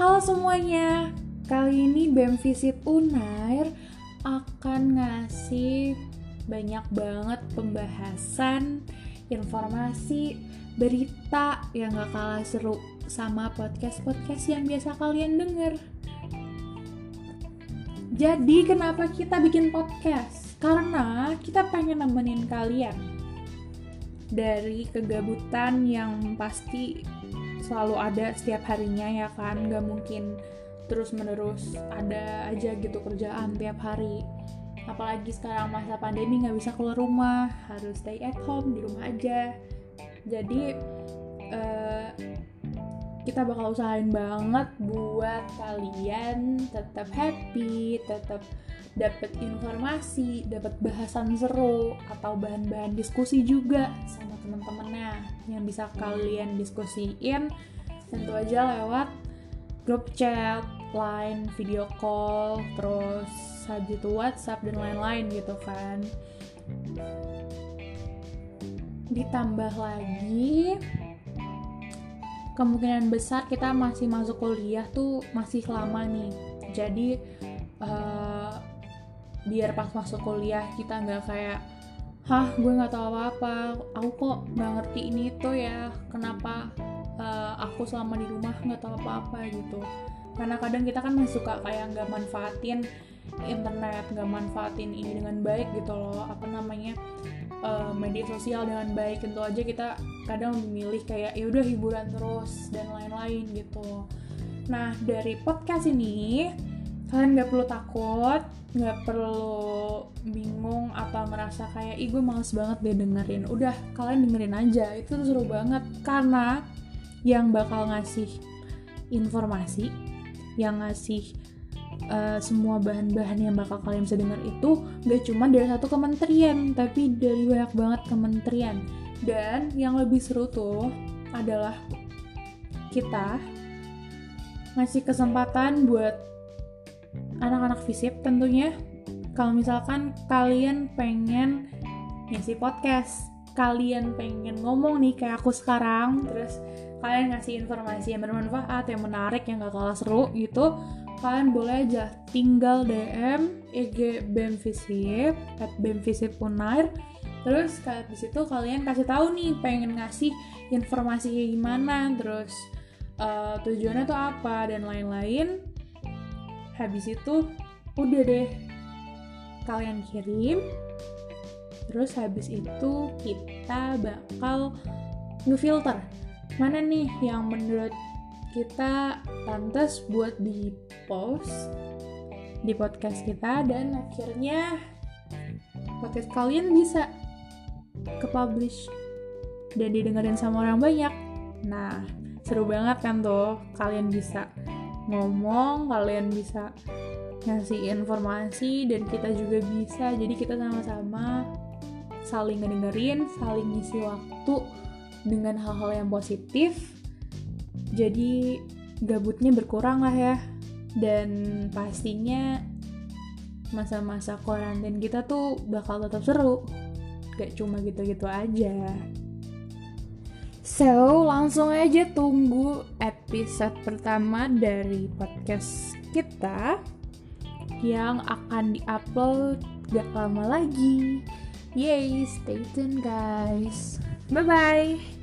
Halo semuanya, kali ini BEM Visit Unair akan ngasih banyak banget pembahasan, informasi, berita yang gak kalah seru sama podcast-podcast yang biasa kalian denger. Jadi kenapa kita bikin podcast? Karena kita pengen nemenin kalian dari kegabutan yang pasti selalu ada setiap harinya ya kan. Gak mungkin terus menerus ada aja gitu kerjaan tiap hari. Apalagi sekarang masa pandemi nggak bisa keluar rumah harus stay at home di rumah aja. Jadi uh, kita bakal usahain banget buat kalian tetap happy tetap dapat informasi dapat bahasan seru atau bahan-bahan diskusi juga sama teman-temannya yang bisa kalian diskusiin tentu aja lewat grup chat, line, video call, terus saja itu WhatsApp dan lain-lain gitu kan. Ditambah lagi kemungkinan besar kita masih masuk kuliah tuh masih lama nih. Jadi uh, biar pas masuk kuliah kita nggak kayak hah gue nggak tahu apa-apa. Aku kok nggak ngerti ini tuh ya kenapa uh, aku selama di rumah nggak tahu apa-apa gitu. Karena kadang kita kan masih suka kayak nggak manfaatin internet nggak manfaatin ini dengan baik gitu loh. Apa namanya uh, media sosial dengan baik tentu aja kita kadang memilih kayak ya udah hiburan terus dan lain-lain gitu. Nah dari podcast ini kalian nggak perlu takut nggak perlu bingung atau merasa kayak ih gue males banget deh dengerin. Udah kalian dengerin aja. Itu tuh seru banget. Karena yang bakal ngasih informasi yang ngasih uh, semua bahan-bahan yang bakal kalian bisa denger itu gak cuma dari satu kementerian tapi dari banyak banget kementerian. Dan yang lebih seru tuh adalah kita ngasih kesempatan buat anak-anak visip tentunya. Kalau misalkan kalian pengen ngisi podcast kalian pengen ngomong nih kayak aku sekarang terus kalian ngasih informasi yang bermanfaat yang menarik yang gak kalah seru gitu kalian boleh aja tinggal DM IG BEM Visip at BEM Visip Unair. Terus di situ kalian kasih tahu nih pengen ngasih informasi gimana terus uh, tujuannya tuh apa dan lain-lain habis itu udah deh. Kalian kirim. Terus habis itu kita bakal ngefilter. Mana nih yang menurut kita pantas buat di post di podcast kita dan akhirnya podcast kalian bisa ke publish dan didengerin sama orang banyak. Nah seru banget kan tuh kalian bisa ngomong kalian bisa ngasih informasi dan kita juga bisa. Jadi kita sama-sama saling ngedengerin saling ngisi waktu dengan hal-hal yang positif. Jadi gabutnya berkurang lah ya. Dan pastinya masa-masa karantin kita tuh bakal tetap seru. Gak cuma gitu-gitu aja So, langsung aja tunggu episode pertama dari podcast kita yang akan diupload gak lama lagi. Yay, stay tune guys. Bye-bye.